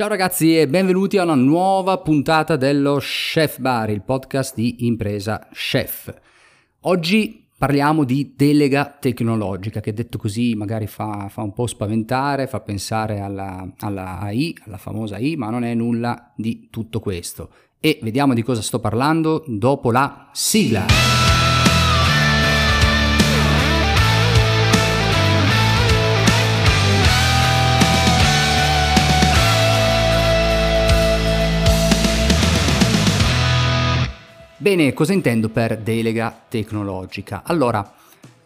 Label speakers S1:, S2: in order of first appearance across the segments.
S1: Ciao ragazzi e benvenuti a una nuova puntata dello Chef Bar, il podcast di Impresa Chef. Oggi parliamo di delega tecnologica, che detto così magari fa, fa un po' spaventare, fa pensare alla, alla AI, alla famosa AI, ma non è nulla di tutto questo. E vediamo di cosa sto parlando dopo la sigla. Bene, cosa intendo per delega tecnologica? Allora,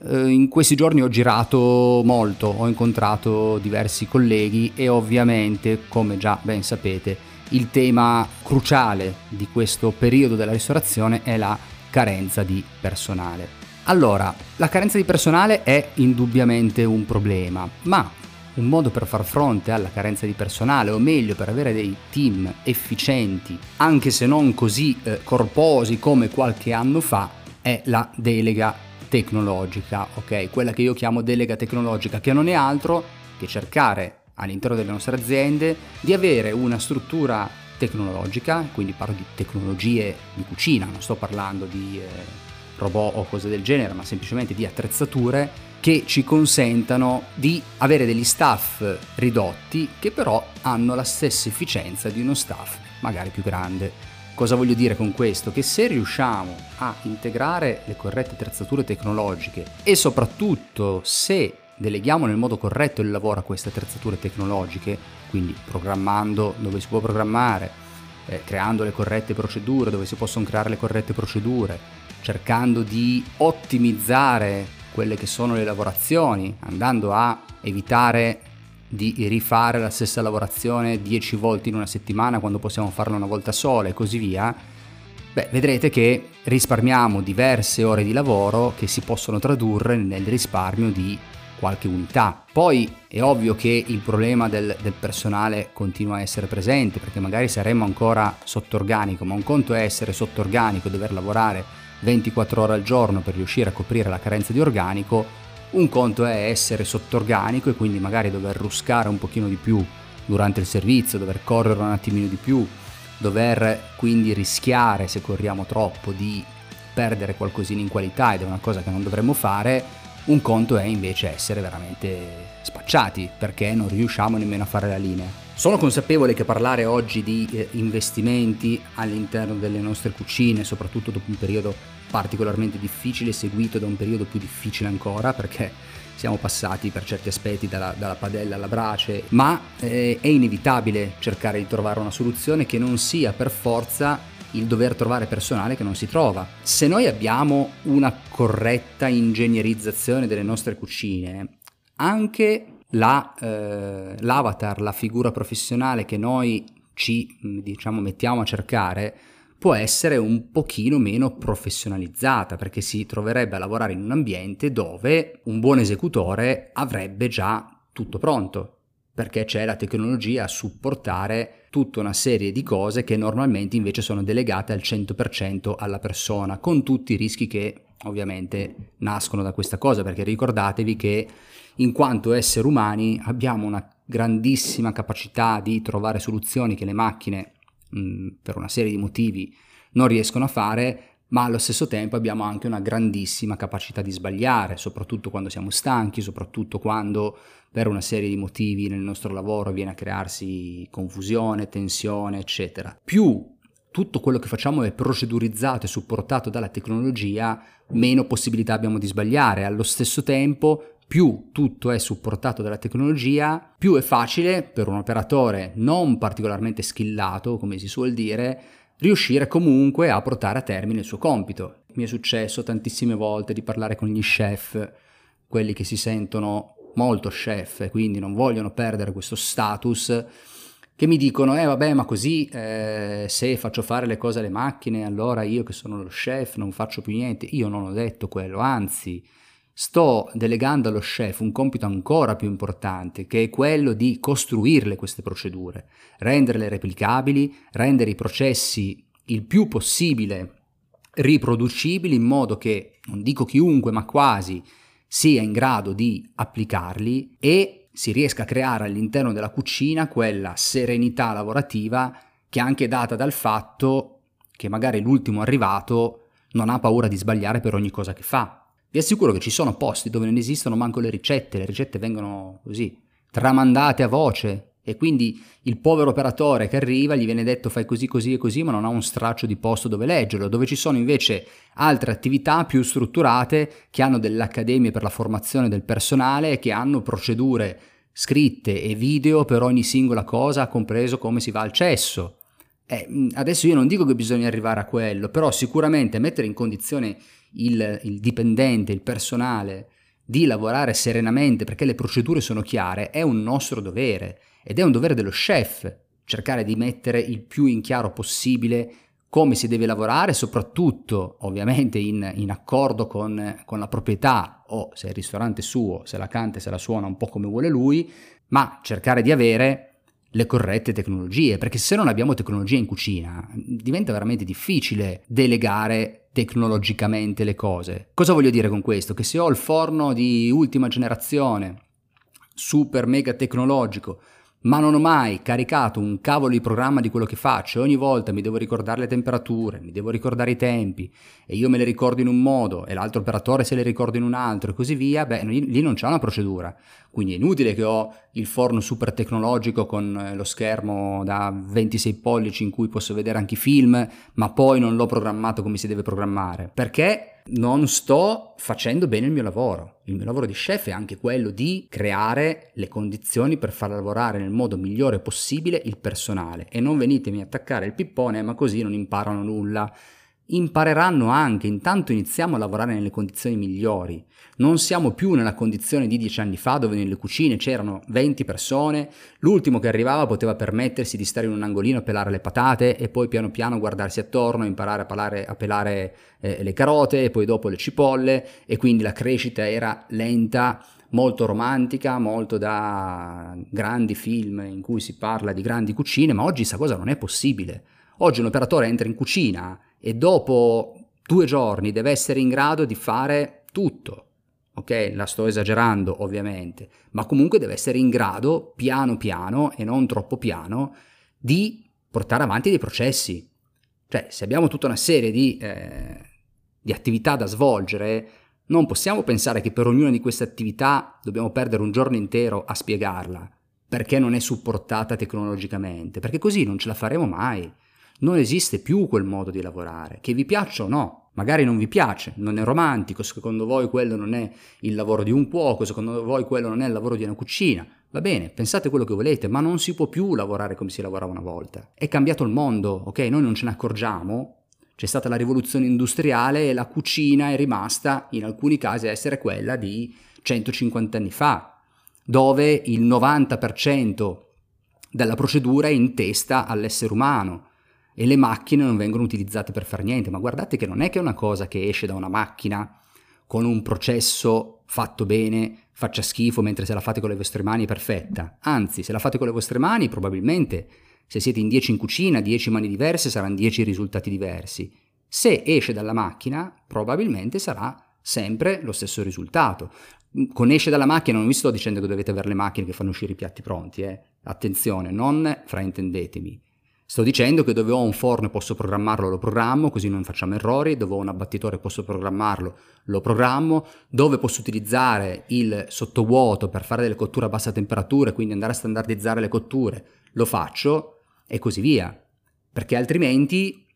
S1: eh, in questi giorni ho girato molto, ho incontrato diversi colleghi e ovviamente, come già ben sapete, il tema cruciale di questo periodo della ristorazione è la carenza di personale. Allora, la carenza di personale è indubbiamente un problema, ma un modo per far fronte alla carenza di personale, o meglio per avere dei team efficienti, anche se non così eh, corposi come qualche anno fa, è la delega tecnologica, ok? Quella che io chiamo delega tecnologica, che non è altro che cercare all'interno delle nostre aziende di avere una struttura tecnologica, quindi parlo di tecnologie di cucina, non sto parlando di eh, robot o cose del genere, ma semplicemente di attrezzature che ci consentano di avere degli staff ridotti che però hanno la stessa efficienza di uno staff magari più grande. Cosa voglio dire con questo? Che se riusciamo a integrare le corrette attrezzature tecnologiche e soprattutto se deleghiamo nel modo corretto il lavoro a queste attrezzature tecnologiche, quindi programmando dove si può programmare, eh, creando le corrette procedure dove si possono creare le corrette procedure, cercando di ottimizzare quelle che sono le lavorazioni, andando a evitare di rifare la stessa lavorazione 10 volte in una settimana quando possiamo farla una volta sola e così via, beh, vedrete che risparmiamo diverse ore di lavoro che si possono tradurre nel risparmio di qualche unità. Poi è ovvio che il problema del, del, personale continua a essere presente perché magari saremmo ancora sotto organico, ma un conto è essere sotto organico, dover lavorare 24 ore al giorno per riuscire a coprire la carenza di organico, un conto è essere sotto organico e quindi magari dover ruscare un pochino di più durante il servizio, dover correre un attimino di più, dover quindi rischiare se corriamo troppo di perdere qualcosina in qualità ed è una cosa che non dovremmo fare, un conto è invece essere veramente spacciati perché non riusciamo nemmeno a fare la linea. Sono consapevole che parlare oggi di eh, investimenti all'interno delle nostre cucine, soprattutto dopo un periodo particolarmente difficile, seguito da un periodo più difficile ancora, perché siamo passati per certi aspetti dalla, dalla padella alla brace, ma eh, è inevitabile cercare di trovare una soluzione che non sia per forza il dover trovare personale che non si trova. Se noi abbiamo una corretta ingegnerizzazione delle nostre cucine, anche la, eh, l'avatar, la figura professionale che noi ci diciamo, mettiamo a cercare può essere un pochino meno professionalizzata perché si troverebbe a lavorare in un ambiente dove un buon esecutore avrebbe già tutto pronto perché c'è la tecnologia a supportare tutta una serie di cose che normalmente invece sono delegate al 100% alla persona, con tutti i rischi che ovviamente nascono da questa cosa, perché ricordatevi che in quanto esseri umani abbiamo una grandissima capacità di trovare soluzioni che le macchine mh, per una serie di motivi non riescono a fare, ma allo stesso tempo abbiamo anche una grandissima capacità di sbagliare, soprattutto quando siamo stanchi, soprattutto quando per una serie di motivi nel nostro lavoro viene a crearsi confusione, tensione, eccetera. Più tutto quello che facciamo è procedurizzato e supportato dalla tecnologia, meno possibilità abbiamo di sbagliare. Allo stesso tempo più tutto è supportato dalla tecnologia, più è facile per un operatore non particolarmente skillato, come si suol dire, riuscire comunque a portare a termine il suo compito. Mi è successo tantissime volte di parlare con gli chef, quelli che si sentono molto chef e quindi non vogliono perdere questo status, che mi dicono, eh vabbè, ma così eh, se faccio fare le cose alle macchine, allora io che sono lo chef non faccio più niente. Io non ho detto quello, anzi sto delegando allo chef un compito ancora più importante, che è quello di costruirle queste procedure, renderle replicabili, rendere i processi il più possibile riproducibili in modo che, non dico chiunque, ma quasi, sia in grado di applicarli e si riesca a creare all'interno della cucina quella serenità lavorativa che è anche data dal fatto che magari l'ultimo arrivato non ha paura di sbagliare per ogni cosa che fa. Vi assicuro che ci sono posti dove non esistono manco le ricette, le ricette vengono così tramandate a voce e quindi il povero operatore che arriva gli viene detto fai così così e così ma non ha un straccio di posto dove leggerlo, dove ci sono invece altre attività più strutturate che hanno delle accademie per la formazione del personale e che hanno procedure scritte e video per ogni singola cosa, compreso come si va al cesso. Eh, adesso io non dico che bisogna arrivare a quello, però sicuramente mettere in condizione il, il dipendente, il personale, di lavorare serenamente perché le procedure sono chiare è un nostro dovere ed è un dovere dello chef cercare di mettere il più in chiaro possibile come si deve lavorare, soprattutto ovviamente in, in accordo con, con, la proprietà o se il ristorante è suo, se la canta e se la suona un po' come vuole lui, ma cercare di avere le corrette tecnologie, perché se non abbiamo tecnologia in cucina diventa veramente difficile delegare tecnologicamente le cose. Cosa voglio dire con questo? Che se ho il forno di ultima generazione, super mega tecnologico, ma non ho mai caricato un cavolo di programma di quello che faccio ogni volta mi devo ricordare le temperature, mi devo ricordare i tempi e io me le ricordo in un modo e l'altro operatore se le ricorda in un altro e così via, beh, lì non c'è una procedura. Quindi è inutile che ho il forno super tecnologico con eh, lo schermo da 26 pollici in cui posso vedere anche i film, ma poi non l'ho programmato come si deve programmare. Perché non sto facendo bene il mio lavoro. Il mio lavoro di chef è anche quello di creare le condizioni per far lavorare nel modo migliore possibile il personale e non venitemi a attaccare il pippone ma così non imparano nulla impareranno anche, intanto iniziamo a lavorare nelle condizioni migliori. Non siamo più nella condizione di dieci anni fa dove nelle cucine c'erano 20 persone, l'ultimo che arrivava poteva permettersi di stare in un angolino a pelare le patate e poi piano piano guardarsi attorno, imparare a, pelare, a pelare eh, le carote e poi dopo le cipolle e quindi la crescita era lenta, molto romantica, molto da grandi film in cui si parla di grandi cucine, ma oggi questa cosa non è possibile. Oggi un operatore entra in cucina e dopo due giorni deve essere in grado di fare tutto. Ok, la sto esagerando ovviamente, ma comunque deve essere in grado, piano piano e non troppo piano, di portare avanti dei processi. Cioè, se abbiamo tutta una serie di, eh, di attività da svolgere, non possiamo pensare che per ognuna di queste attività dobbiamo perdere un giorno intero a spiegarla, perché non è supportata tecnologicamente, perché così non ce la faremo mai. Non esiste più quel modo di lavorare, che vi piaccia o no. Magari non vi piace, non è romantico, secondo voi quello non è il lavoro di un cuoco, secondo voi quello non è il lavoro di una cucina. Va bene, pensate quello che volete, ma non si può più lavorare come si lavorava una volta. È cambiato il mondo, ok? Noi non ce ne accorgiamo. C'è stata la rivoluzione industriale e la cucina è rimasta, in alcuni casi, a essere quella di 150 anni fa, dove il 90% della procedura è in testa all'essere umano e le macchine non vengono utilizzate per fare niente, ma guardate che non è che una cosa che esce da una macchina con un processo fatto bene faccia schifo mentre se la fate con le vostre mani è perfetta. Anzi, se la fate con le vostre mani probabilmente se siete in 10 in cucina, 10 mani diverse saranno 10 risultati diversi. Se esce dalla macchina probabilmente sarà sempre lo stesso risultato. Con esce dalla macchina non vi sto dicendo che dovete avere le macchine che fanno uscire i piatti pronti, eh. Attenzione, non fraintendetemi. Sto dicendo che dove ho un forno posso programmarlo, lo programmo, così non facciamo errori, dove ho un abbattitore posso programmarlo, lo programmo, dove posso utilizzare il sottovuoto per fare delle cotture a bassa temperatura, quindi andare a standardizzare le cotture, lo faccio e così via, perché altrimenti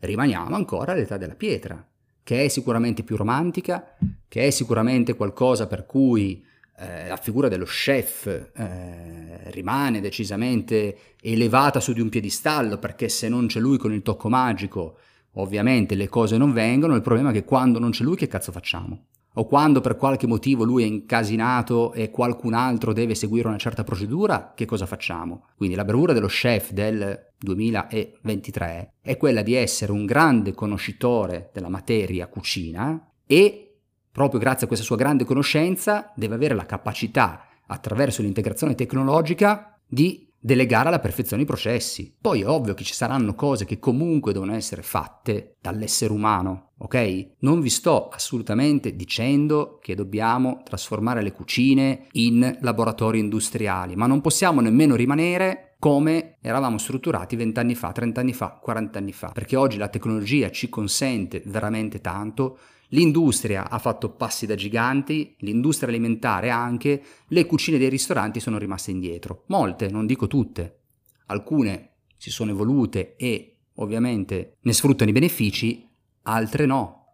S1: rimaniamo ancora all'età della pietra, che è sicuramente più romantica, che è sicuramente qualcosa per cui eh, la figura dello chef eh, rimane decisamente elevata su di un piedistallo perché se non c'è lui con il tocco magico ovviamente le cose non vengono, il problema è che quando non c'è lui che cazzo facciamo? O quando per qualche motivo lui è incasinato e qualcun altro deve seguire una certa procedura, che cosa facciamo? Quindi la bravura dello chef del 2023 è quella di essere un grande conoscitore della materia cucina e proprio grazie a questa sua grande conoscenza, deve avere la capacità, attraverso l'integrazione tecnologica, di delegare alla perfezione i processi. Poi è ovvio che ci saranno cose che comunque devono essere fatte dall'essere umano, ok? Non vi sto assolutamente dicendo che dobbiamo trasformare le cucine in laboratori industriali, ma non possiamo nemmeno rimanere come eravamo strutturati 20 anni fa, 30 anni fa, 40 anni fa, perché oggi la tecnologia ci consente veramente tanto L'industria ha fatto passi da giganti, l'industria alimentare anche, le cucine dei ristoranti sono rimaste indietro. Molte, non dico tutte. Alcune si sono evolute e ovviamente ne sfruttano i benefici, altre no.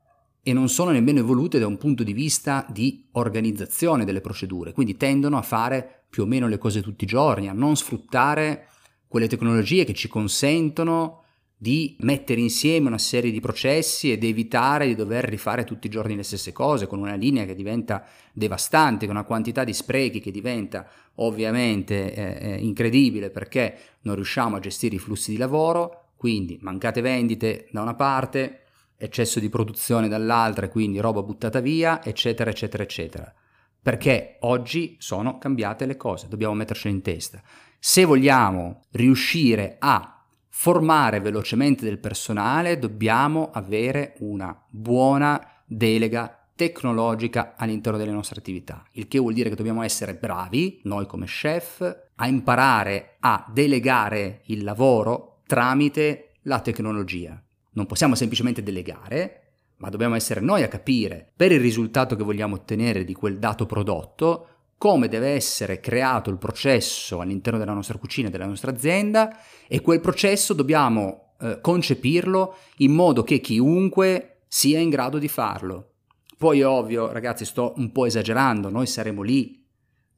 S1: E non sono nemmeno evolute da un punto di vista di organizzazione delle procedure, quindi tendono a fare più o meno le cose tutti i giorni, a non sfruttare quelle tecnologie che ci consentono di mettere insieme una serie di processi ed evitare di dover rifare tutti i giorni le stesse cose con una linea che diventa devastante, con una quantità di sprechi che diventa ovviamente eh, incredibile perché non riusciamo a gestire i flussi di lavoro, quindi mancate vendite da una parte, eccesso di produzione dall'altra, quindi roba buttata via, eccetera, eccetera, eccetera. Perché oggi sono cambiate le cose, dobbiamo mettercelo in testa. Se vogliamo riuscire a formare velocemente del personale dobbiamo avere una buona delega tecnologica all'interno delle nostre attività, il che vuol dire che dobbiamo essere bravi, noi come chef, a imparare a delegare il lavoro tramite la tecnologia. Non possiamo semplicemente delegare, ma dobbiamo essere noi a capire per il risultato che vogliamo ottenere di quel dato prodotto come deve essere creato il processo all'interno della nostra cucina, della nostra azienda e quel processo dobbiamo eh, concepirlo in modo che chiunque sia in grado di farlo. Poi è ovvio, ragazzi, sto un po' esagerando, noi saremo lì,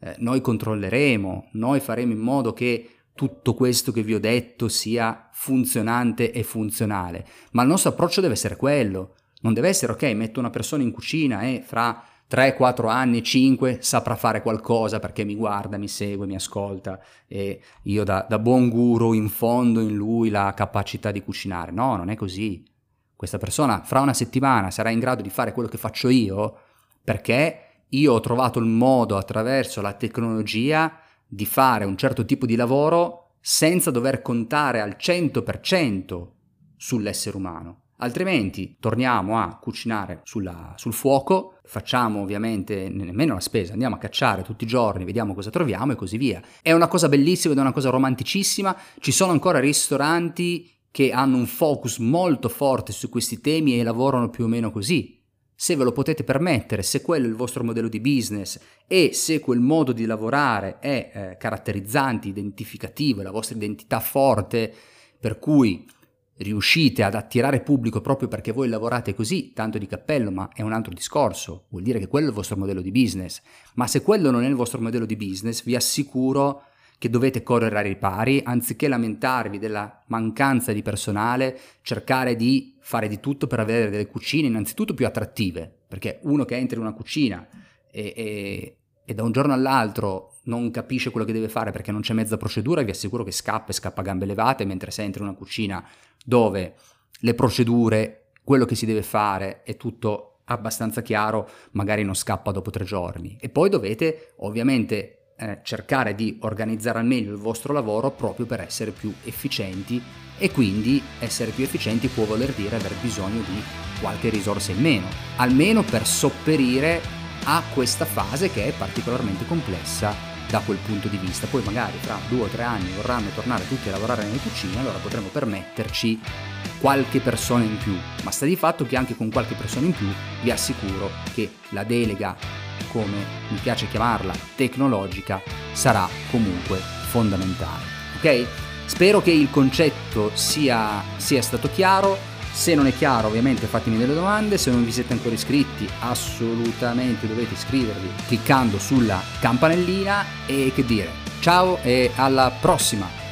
S1: eh, noi controlleremo, noi faremo in modo che tutto questo che vi ho detto sia funzionante e funzionale, ma il nostro approccio deve essere quello, non deve essere ok, metto una persona in cucina e fra 3, 4 anni, 5 saprà fare qualcosa perché mi guarda, mi segue, mi ascolta e io da, da buon guru infondo in lui la capacità di cucinare. No, non è così. Questa persona fra una settimana sarà in grado di fare quello che faccio io perché io ho trovato il modo attraverso la tecnologia di fare un certo tipo di lavoro senza dover contare al 100% sull'essere umano. Altrimenti torniamo a cucinare sulla, sul fuoco, facciamo ovviamente nemmeno la spesa, andiamo a cacciare tutti i giorni, vediamo cosa troviamo e così via. È una cosa bellissima ed è una cosa romanticissima, ci sono ancora ristoranti che hanno un focus molto forte su questi temi e lavorano più o meno così. Se ve lo potete permettere, se quello è il vostro modello di business e se quel modo di lavorare è eh, caratterizzante, identificativo, è la vostra identità forte, per cui riuscite ad attirare pubblico proprio perché voi lavorate così, tanto di cappello, ma è un altro discorso, vuol dire che quello è il vostro modello di business. Ma se quello non è il vostro modello di business, vi assicuro che dovete correre ai ripari, anziché lamentarvi della mancanza di personale, cercare di fare di tutto per avere delle cucine innanzitutto più attrattive, perché uno che entra in una cucina e, e, e da un giorno all'altro non capisce quello che deve fare perché non c'è mezza procedura, vi assicuro che scappa e scappa a gambe levate, mentre se entra in una cucina dove le procedure, quello che si deve fare è tutto abbastanza chiaro, magari non scappa dopo tre giorni. E poi dovete ovviamente eh, cercare di organizzare al meglio il vostro lavoro proprio per essere più efficienti e quindi essere più efficienti può voler dire aver bisogno di qualche risorsa in meno, almeno per sopperire a questa fase che è particolarmente complessa da quel punto di vista. Poi magari fra due o tre anni vorranno tornare tutti a lavorare nelle cucine, allora potremo permetterci qualche persona in più. Ma sta di fatto che anche con qualche persona in più vi assicuro che la delega, come mi piace chiamarla, tecnologica, sarà comunque fondamentale. Ok? Spero che il concetto sia, sia stato chiaro. Se non è chiaro ovviamente fatemi delle domande, se non vi siete ancora iscritti assolutamente dovete iscrivervi cliccando sulla campanellina e che dire, ciao e alla prossima!